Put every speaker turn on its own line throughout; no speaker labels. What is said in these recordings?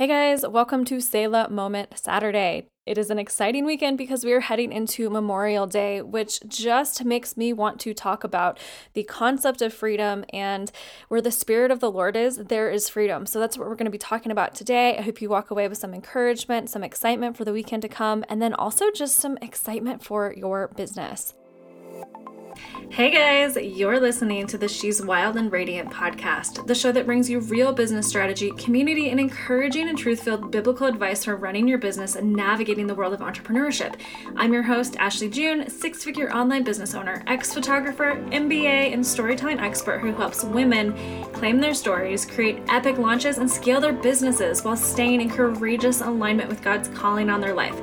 Hey guys, welcome to Selah Moment Saturday. It is an exciting weekend because we are heading into Memorial Day, which just makes me want to talk about the concept of freedom and where the Spirit of the Lord is, there is freedom. So that's what we're going to be talking about today. I hope you walk away with some encouragement, some excitement for the weekend to come, and then also just some excitement for your business. Hey guys, you're listening to the She's Wild and Radiant podcast, the show that brings you real business strategy, community, and encouraging and truth filled biblical advice for running your business and navigating the world of entrepreneurship. I'm your host, Ashley June, six figure online business owner, ex photographer, MBA, and storytelling expert who helps women claim their stories, create epic launches, and scale their businesses while staying in courageous alignment with God's calling on their life.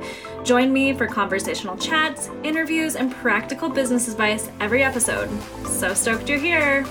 Join me for conversational chats, interviews, and practical business advice every episode. So stoked you're here!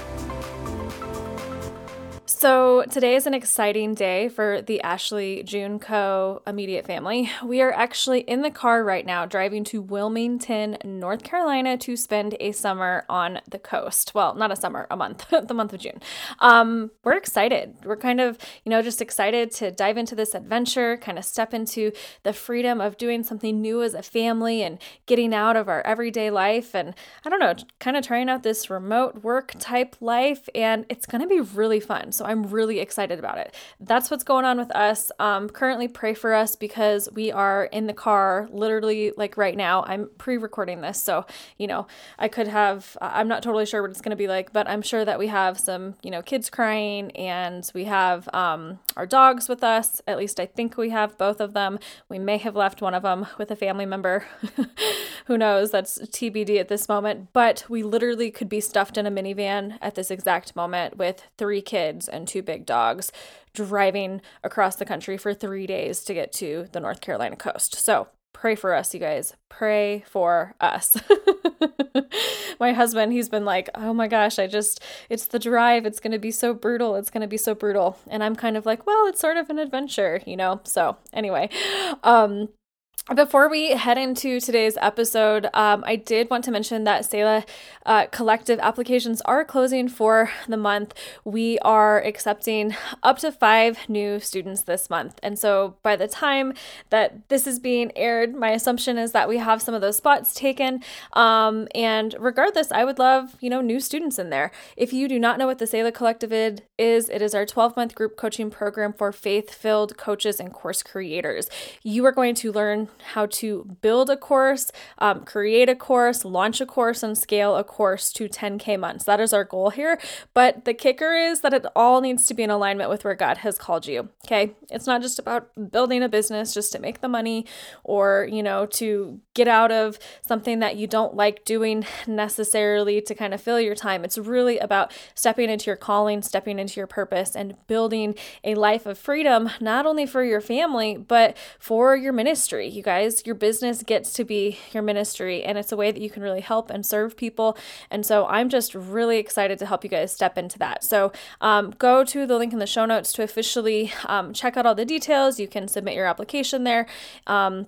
So, today is an exciting day for the Ashley June Co. immediate family. We are actually in the car right now driving to Wilmington, North Carolina to spend a summer on the coast. Well, not a summer, a month, the month of June. Um, we're excited. We're kind of, you know, just excited to dive into this adventure, kind of step into the freedom of doing something new as a family and getting out of our everyday life. And I don't know, kind of trying out this remote work type life. And it's going to be really fun. So, I'm really excited about it. That's what's going on with us. Um, currently, pray for us because we are in the car literally like right now. I'm pre recording this. So, you know, I could have, I'm not totally sure what it's going to be like, but I'm sure that we have some, you know, kids crying and we have um, our dogs with us. At least I think we have both of them. We may have left one of them with a family member. Who knows? That's TBD at this moment. But we literally could be stuffed in a minivan at this exact moment with three kids and two big dogs driving across the country for three days to get to the North Carolina coast. So pray for us, you guys. Pray for us. my husband, he's been like, oh my gosh, I just, it's the drive. It's going to be so brutal. It's going to be so brutal. And I'm kind of like, well, it's sort of an adventure, you know? So anyway, um, before we head into today's episode, um, I did want to mention that Selah uh, collective applications are closing for the month. We are accepting up to five new students this month. And so by the time that this is being aired, my assumption is that we have some of those spots taken. Um, and regardless, I would love, you know, new students in there. If you do not know what the Selah Collective is, it is our 12 month group coaching program for faith filled coaches and course creators. You are going to learn how to build a course, um, create a course, launch a course, and scale a course to 10K months. That is our goal here. But the kicker is that it all needs to be in alignment with where God has called you. Okay. It's not just about building a business just to make the money or, you know, to get out of something that you don't like doing necessarily to kind of fill your time. It's really about stepping into your calling, stepping into your purpose, and building a life of freedom, not only for your family, but for your ministry. You guys, your business gets to be your ministry, and it's a way that you can really help and serve people. And so I'm just really excited to help you guys step into that. So um, go to the link in the show notes to officially um, check out all the details. You can submit your application there. Um,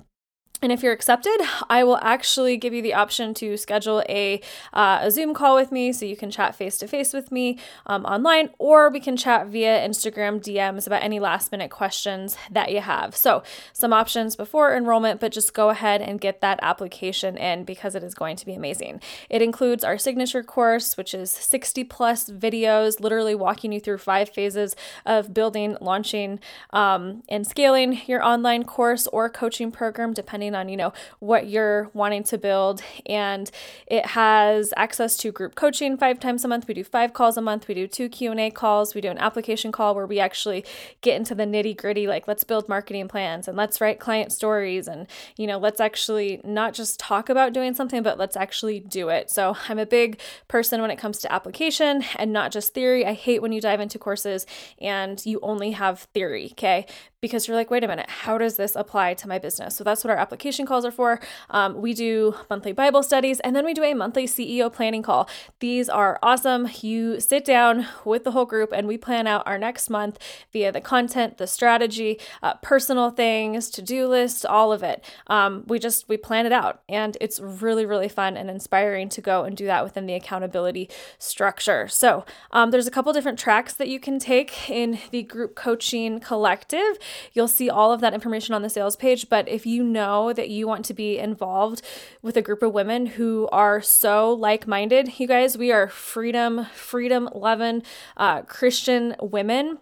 and if you're accepted, I will actually give you the option to schedule a, uh, a Zoom call with me so you can chat face to face with me um, online, or we can chat via Instagram DMs about any last minute questions that you have. So, some options before enrollment, but just go ahead and get that application in because it is going to be amazing. It includes our signature course, which is 60 plus videos, literally walking you through five phases of building, launching, um, and scaling your online course or coaching program, depending depending on, you know, what you're wanting to build. And it has access to group coaching five times a month. We do five calls a month. We do two Q&A calls. We do an application call where we actually get into the nitty gritty, like let's build marketing plans and let's write client stories. And, you know, let's actually not just talk about doing something, but let's actually do it. So I'm a big person when it comes to application and not just theory. I hate when you dive into courses and you only have theory, okay? Because you're like, wait a minute, how does this apply to my business? So that's what our application calls are for. Um, we do monthly Bible studies and then we do a monthly CEO planning call. These are awesome. You sit down with the whole group and we plan out our next month via the content, the strategy, uh, personal things, to do lists, all of it. Um, we just we plan it out and it's really really fun and inspiring to go and do that within the accountability structure. So um, there's a couple different tracks that you can take in the group coaching collective. You'll see all of that information on the sales page. But if you know that you want to be involved with a group of women who are so like minded, you guys, we are freedom, freedom loving uh, Christian women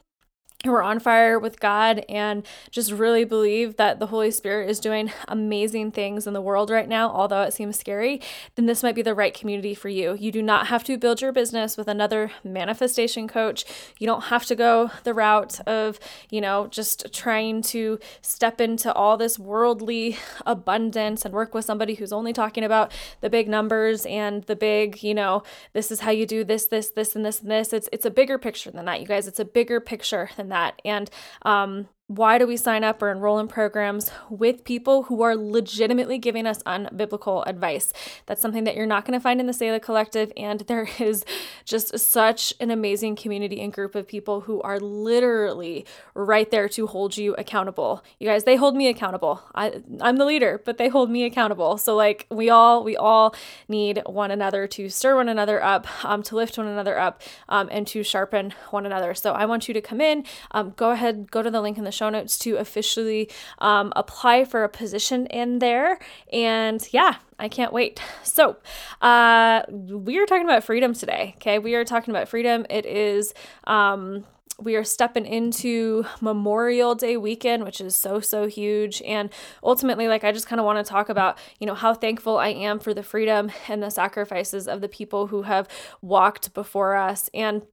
who are on fire with God and just really believe that the Holy Spirit is doing amazing things in the world right now, although it seems scary, then this might be the right community for you. You do not have to build your business with another manifestation coach. You don't have to go the route of, you know, just trying to step into all this worldly abundance and work with somebody who's only talking about the big numbers and the big, you know, this is how you do this, this, this, and this, and this. It's it's a bigger picture than that, you guys. It's a bigger picture than that. And um, why do we sign up or enroll in programs with people who are legitimately giving us unbiblical advice? That's something that you're not going to find in the Selah Collective. And there is just such an amazing community and group of people who are literally right there to hold you accountable. You guys, they hold me accountable. I, I'm the leader, but they hold me accountable. So like we all we all need one another to stir one another up, um, to lift one another up, um, and to sharpen one another. So I want you to come in. Um, go ahead, go to the link in the show notes to officially um, apply for a position in there. And yeah, I can't wait. So, uh, we are talking about freedom today. Okay, we are talking about freedom. It is um, we are stepping into Memorial Day weekend, which is so, so huge. And ultimately, like, I just kind of want to talk about, you know, how thankful I am for the freedom and the sacrifices of the people who have walked before us. And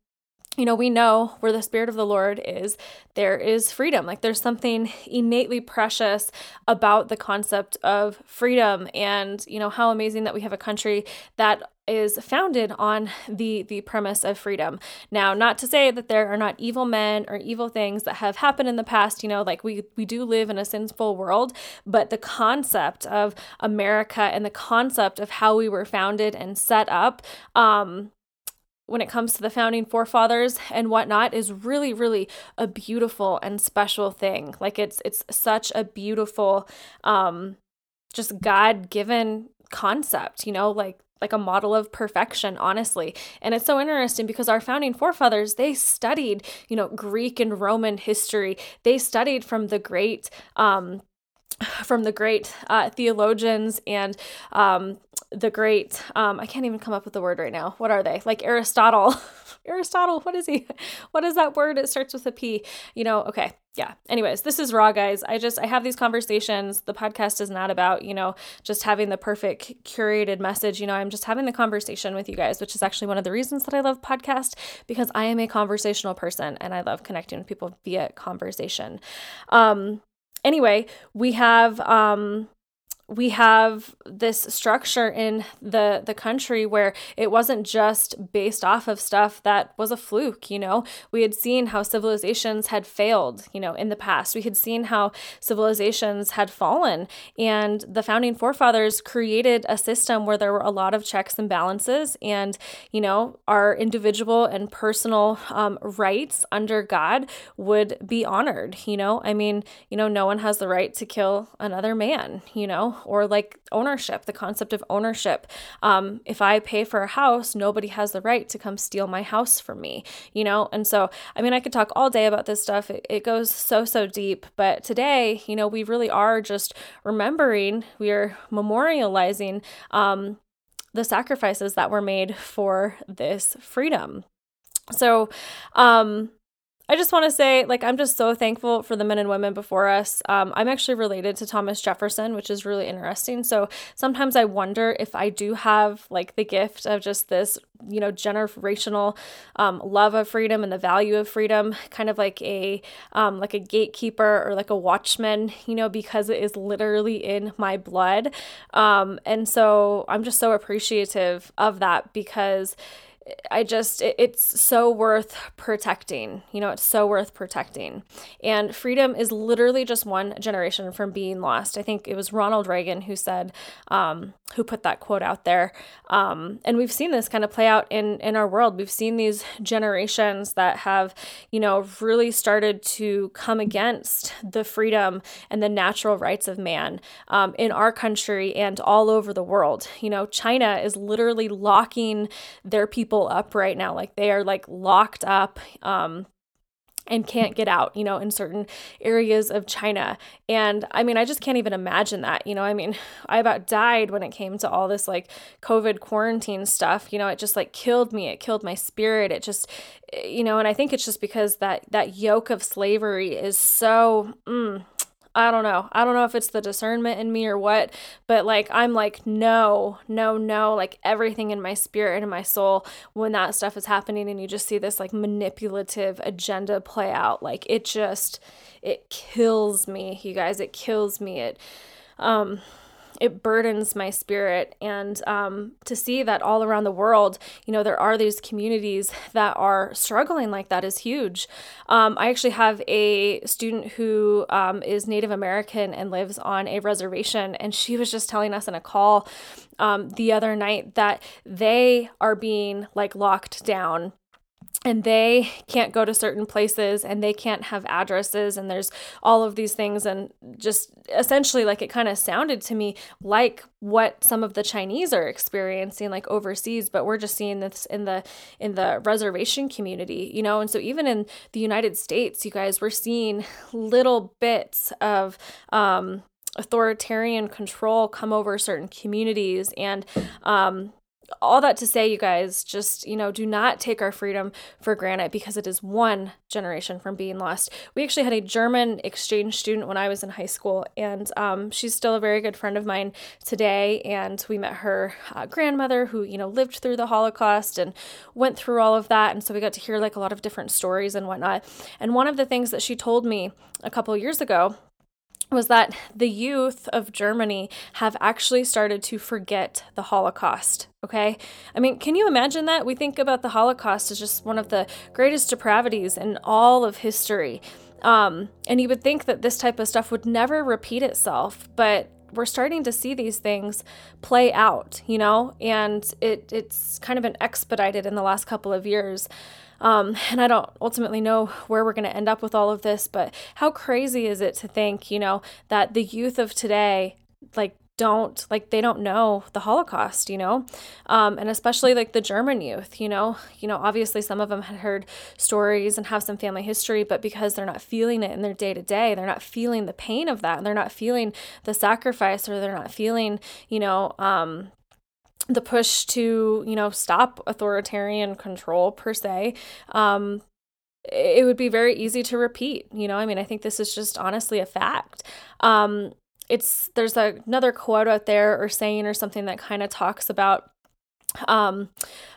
you know, we know where the Spirit of the Lord is, there is freedom. Like there's something innately precious about the concept of freedom and, you know, how amazing that we have a country that is founded on the the premise of freedom. Now, not to say that there are not evil men or evil things that have happened in the past, you know, like we we do live in a sinful world, but the concept of America and the concept of how we were founded and set up um when it comes to the founding forefathers and whatnot is really really a beautiful and special thing. Like it's it's such a beautiful um just god-given concept you know like like a model of perfection honestly. And it's so interesting because our founding forefathers they studied you know greek and roman history. They studied from the great um from the great uh, theologians and um, the great um, i can't even come up with the word right now. What are they? Like aristotle. Aristotle what is he? What is that word? It starts with a p. You know okay yeah. Anyways this is raw guys. I just i have these conversations. The podcast is not about you know just having the perfect curated message. You know i'm just having the conversation with you guys which is actually one of the reasons that i love podcast because i am a conversational person and i love connecting with people via conversation. Um anyway we have um we have this structure in the the country where it wasn't just based off of stuff that was a fluke you know? We had seen how civilizations had failed you know in the past. We had seen how civilizations had fallen. And the founding forefathers created a system where there were a lot of checks and balances and you know our individual and personal um, rights under god would be honored you know? I mean you know no one has the right to kill another man you know or like ownership, the concept of ownership. Um, if I pay for a house, nobody has the right to come steal my house from me, you know? And so, I mean, I could talk all day about this stuff. It, it goes so, so deep. But today, you know, we really are just remembering, we are memorializing um, the sacrifices that were made for this freedom. So, um, I just want to say, like, I'm just so thankful for the men and women before us. Um, I'm actually related to Thomas Jefferson, which is really interesting. So sometimes I wonder if I do have, like, the gift of just this, you know, generational um, love of freedom and the value of freedom, kind of like a, um, like a gatekeeper or like a watchman, you know, because it is literally in my blood. Um, and so I'm just so appreciative of that because I just, it, it's so worth protecting. You know, it's so worth protecting. And freedom is literally just one generation from being lost. I think it was Ronald Reagan who said, um, who put that quote out there. Um, and we've seen this kind of play out in, in our world. We've seen these generations that have, you know, really started to come against the freedom and the natural rights of man um, in our country and all over the world. You know, China is literally locking their people people up right now. Like they are like locked up. Um, and can't get out, you know, in certain areas of China. And I mean, I just can't even imagine that. You know, I mean, I about died when it came to all this like COVID quarantine stuff. You know, it just like killed me. It killed my spirit. It just, you know, and I think it's just because that that yoke of slavery is so mm, I don't know. I don't know if it's the discernment in me or what, but like I'm like no, no, no, like everything in my spirit and in my soul when that stuff is happening and you just see this like manipulative agenda play out, like it just it kills me, you guys. It kills me. It um it burdens my spirit. And um, to see that all around the world you know there are these communities that are struggling like that is huge. Um, i actually have a student who um, is native american and lives on a reservation. And she was just telling us in a call um, the other night that they are being like locked down and they can't go to certain places and they can't have addresses and there's all of these things. And just essentially like it kind of sounded to me like what some of the chinese are experiencing like overseas but we're just seeing this in the in the reservation community you know? And so even in the united states you guys we're seeing little bits of um authoritarian control come over certain communities. And um, all that to say, you guys, just, you know, do not take our freedom for granted because it is one generation from being lost. We actually had a German exchange student when I was in high school, and um, she's still a very good friend of mine today. And we met her uh, grandmother who, you know, lived through the Holocaust and went through all of that. And so we got to hear like a lot of different stories and whatnot. And one of the things that she told me a couple years ago was that the youth of Germany have actually started to forget the Holocaust. Okay. I mean, can you imagine that? We think about the Holocaust as just one of the greatest depravities in all of history. Um, and you would think that this type of stuff would never repeat itself, but we're starting to see these things play out, you know, and it, it's kind of been expedited in the last couple of years. Um, and I don't ultimately know where we're going to end up with all of this, but how crazy is it to think, you know, that the youth of today, like, don't like they don't know the holocaust you know? Um, and especially like the german youth you know? You know obviously some of them had heard stories and have some family history but because they're not feeling it in their day to day they're not feeling the pain of that and they're not feeling the sacrifice or they're not feeling you know um, the push to you know stop authoritarian control per se um, it would be very easy to repeat you know? I mean i think this is just honestly a fact. Um, it's there's a, another quote out there or saying or something that kind of talks about um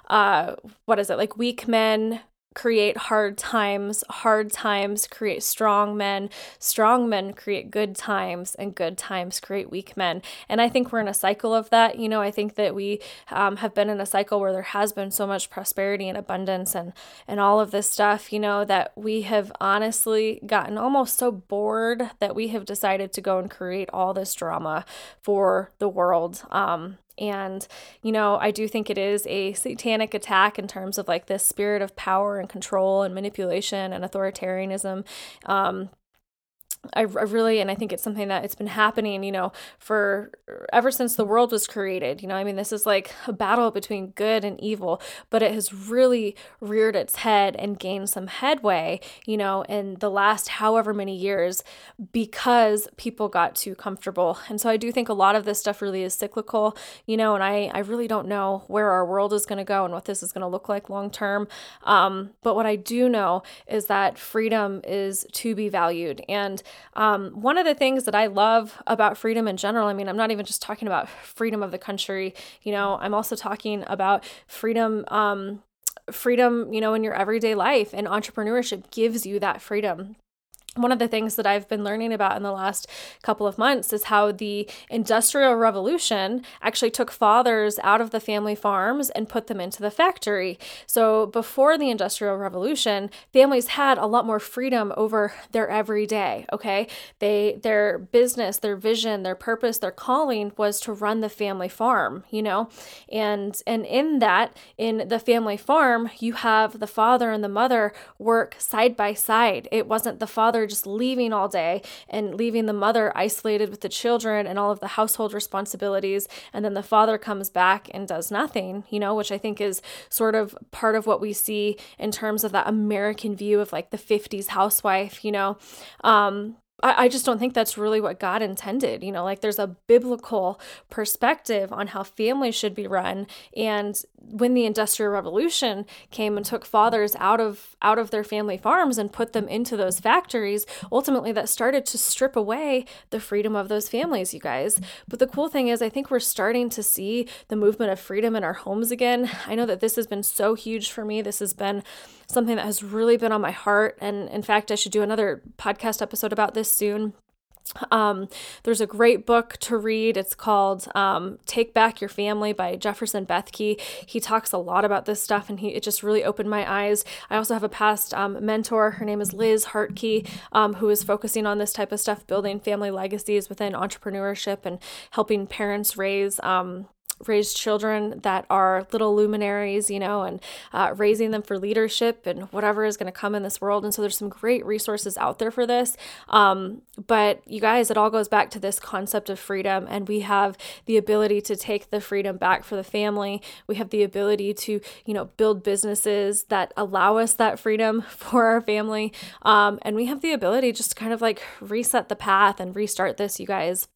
uh what is it like weak men create hard times, hard times create strong men, strong men create good times, and good times create weak men. And I think we're in a cycle of that. You know, I think that we um, have been in a cycle where there has been so much prosperity and abundance and and all of this stuff. You know that we have honestly gotten almost so bored that we have decided to go and create all this drama for the world. Um, and, you know, I do think it is a satanic attack in terms of like this spirit of power and control and manipulation and authoritarianism. Um, I, I really, and I think it's something that it's been happening, you know, for ever since the world was created. You know, I mean, this is like a battle between good and evil, but it has really reared its head and gained some headway, you know, in the last however many years because people got too comfortable. And so I do think a lot of this stuff really is cyclical, you know, and I, I really don't know where our world is going to go and what this is going to look like long term. Um, but what I do know is that freedom is to be valued. And um, one of the things that I love about freedom in general, I mean, I'm not even just talking about freedom of the country, you know, I'm also talking about freedom. Um, freedom, you know, in your everyday life and entrepreneurship gives you that freedom one of the things that I've been learning about in the last couple of months is how the Industrial Revolution actually took fathers out of the family farms and put them into the factory. So before the Industrial Revolution, families had a lot more freedom over their everyday, okay? They their business, their vision, their purpose, their calling was to run the family farm, you know? And and in that, in the family farm, you have the father and the mother work side by side. It wasn't the father just leaving all day and leaving the mother isolated with the children and all of the household responsibilities. And then the father comes back and does nothing, you know, which I think is sort of part of what we see in terms of that American view of like the 50s housewife, you know. Um, I, I just don't think that's really what God intended. You know, like there's a biblical perspective on how families should be run. And when the Industrial Revolution came and took fathers out of out of their family farms and put them into those factories, ultimately that started to strip away the freedom of those families, you guys. But the cool thing is I think we're starting to see the movement of freedom in our homes again. I know that this has been so huge for me. This has been something that has really been on my heart. And in fact, I should do another podcast episode about this soon. Um, there's a great book to read. It's called um, "Take Back Your Family" by Jefferson Bethke. He talks a lot about this stuff, and he it just really opened my eyes. I also have a past um, mentor. Her name is Liz Hartke, um, who is focusing on this type of stuff, building family legacies within entrepreneurship and helping parents raise um, raise children that are little luminaries, you know, and uh, raising them for leadership and whatever is going to come in this world. And so there's some great resources out there for this. Um, but you guys, it all goes back to this concept of freedom. And we have the ability to take the freedom back for the family. We have the ability to, you know, build businesses that allow us that freedom for our family. Um, and we have the ability just to kind of like reset the path and restart this, you guys.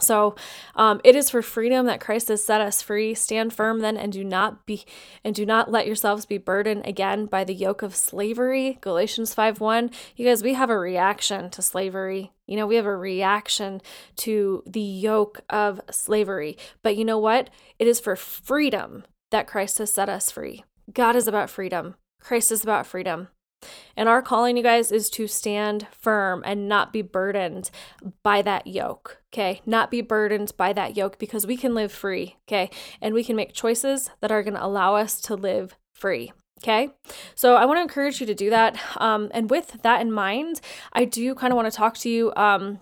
So um, it is for freedom that Christ has set us free. Stand firm then and do not be and do not let yourselves be burdened again by the yoke of slavery. Galatians 5 1. You guys, we have a reaction to slavery. You know, we have a reaction to the yoke of slavery. But you know what? It is for freedom that Christ has set us free. God is about freedom. Christ is about freedom. And our calling, you guys, is to stand firm and not be burdened by that yoke. Okay. Not be burdened by that yoke because we can live free. Okay. And we can make choices that are going to allow us to live free. Okay, so I want to encourage you to do that. Um, and with that in mind, I do kind of want to talk to you um,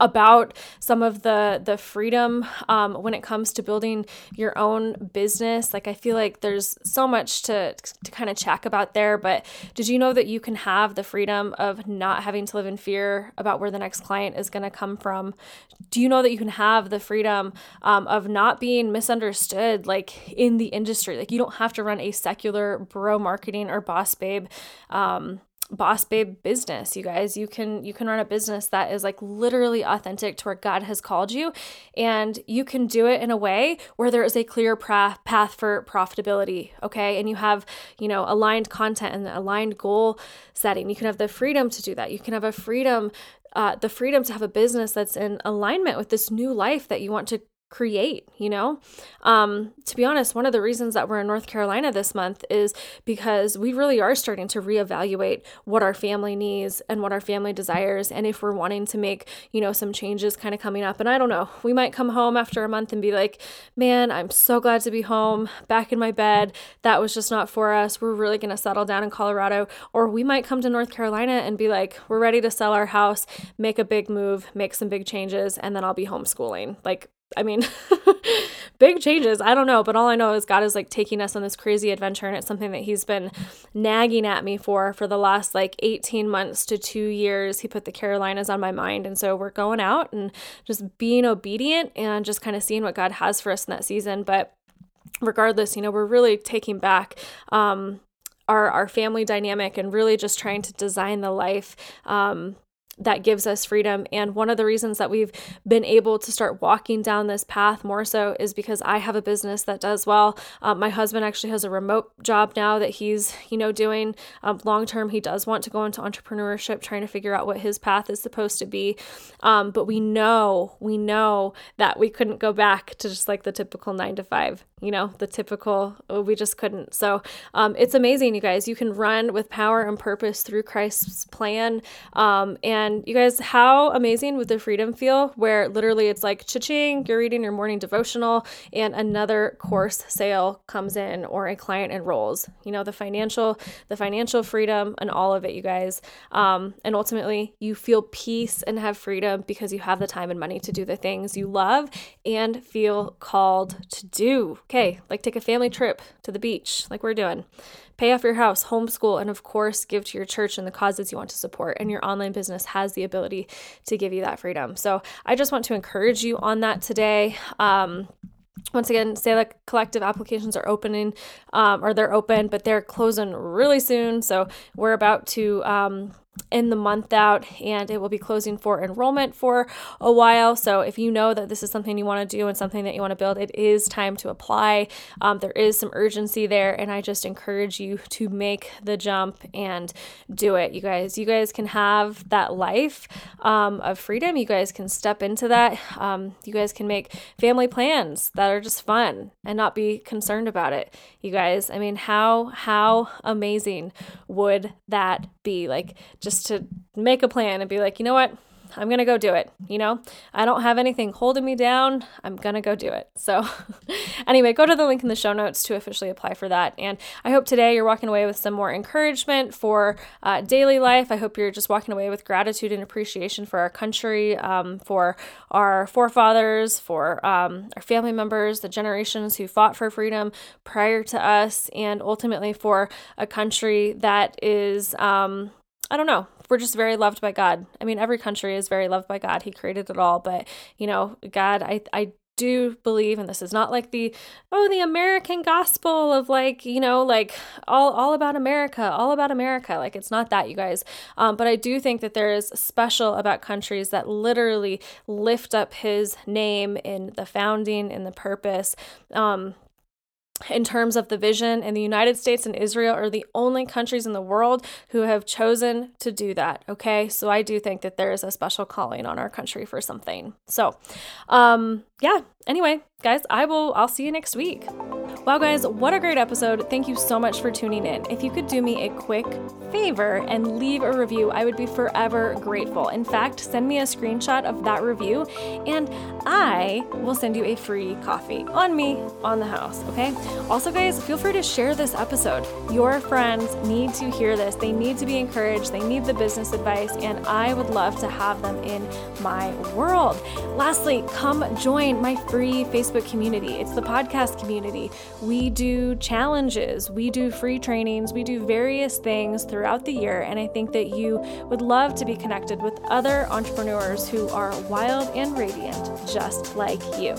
about some of the the freedom um, when it comes to building your own business. Like i feel like there's so much to to kind of check about there but did you know that you can have the freedom of not having to live in fear about where the next client is going to come from? Do you know that you can have the freedom um, of not being misunderstood like in the industry? Like you don't have to run a secular bro marketing or boss babe um, boss babe business you guys. You can you can run a business that is like literally authentic to where god has called you and you can do it in a way where there is a clear path for profitability okay? And you have you know aligned content and aligned goal setting. You can have the freedom to do that. You can have a freedom uh, the freedom to have a business that's in alignment with this new life that you want to create, you know? Um, to be honest, one of the reasons that we're in North Carolina this month is because we really are starting to reevaluate what our family needs and what our family desires. And if we're wanting to make, you know, some changes kind of coming up. And I don't know, we might come home after a month and be like, man, I'm so glad to be home, back in my bed. That was just not for us. We're really going to settle down in Colorado. Or we might come to North Carolina and be like, we're ready to sell our house, make a big move, make some big changes, and then I'll be homeschooling. Like, I mean, big changes. I don't know, but all I know is God is like taking us on this crazy adventure, and it's something that He's been nagging at me for for the last like 18 months to two years. He put the Carolinas on my mind, and so we're going out and just being obedient and just kind of seeing what God has for us in that season. But regardless, you know, we're really taking back um, our our family dynamic and really just trying to design the life um, that gives us freedom. And one of the reasons that we've been able to start walking down this path more so is because I have a business that does well. Um, my husband actually has a remote job now that he's, you know, doing um, long term. He does want to go into entrepreneurship, trying to figure out what his path is supposed to be. Um, but we know, we know that we couldn't go back to just like the typical nine to five, you know, the typical, oh, we just couldn't. So um, it's amazing, you guys. You can run with power and purpose through Christ's plan. Um, and you guys, how amazing would the freedom feel where literally it's like cha-ching, you're reading your morning devotional and another course sale comes in or a client enrolls. You know, the financial, the financial freedom and all of it, you guys. Um, and ultimately you feel peace and have freedom because you have the time and money to do the things you love and feel called to do. Okay, like take a family trip to the beach like we're doing pay off your house, homeschool, and of course, give to your church and the causes you want to support. And your online business has the ability to give you that freedom. So I just want to encourage you on that today. Um, once again, Selah Collective applications are opening, um, or they're open, but they're closing really soon. So we're about to um, in the month out and it will be closing for enrollment for a while. So if you know that this is something you want to do and something that you want to build, it is time to apply. Um, there is some urgency there, and I just encourage you to make the jump and do it. You guys, you guys can have that life um, of freedom. You guys can step into that. Um, you guys can make family plans that are just fun and not be concerned about it. You guys, I mean, how how amazing would that be? Like just to make a plan and be like, you know what? I'm going to go do it. You know, I don't have anything holding me down. I'm going to go do it. So, anyway, go to the link in the show notes to officially apply for that. And I hope today you're walking away with some more encouragement for uh, daily life. I hope you're just walking away with gratitude and appreciation for our country, um, for our forefathers, for um, our family members, the generations who fought for freedom prior to us, and ultimately for a country that is. Um, I don't know. We're just very loved by God. I mean, every country is very loved by God. He created it all, but you know, God, I I do believe and this is not like the oh the american gospel of like you know like all all about america all about america like it's not that you guys um, but i do think that there is special about countries that literally lift up his name in the founding in the purpose um, in terms of the vision, and the United States and Israel are the only countries in the world who have chosen to do that. Okay, so I do think that there is a special calling on our country for something. So, um, yeah, anyway, guys, I will I'll see you next week. Wow, guys, what a great episode. Thank you so much for tuning in. If you could do me a quick favor and leave a review, I would be forever grateful. In fact, send me a screenshot of that review and I will send you a free coffee on me on the house, okay? Also, guys, feel free to share this episode. Your friends need to hear this. They need to be encouraged. They need the business advice, and I would love to have them in my world. Lastly, come join my free Facebook community. It's the podcast community. We do challenges, we do free trainings, we do various things throughout the year. And I think that you would love to be connected with other entrepreneurs who are wild and radiant, just like you.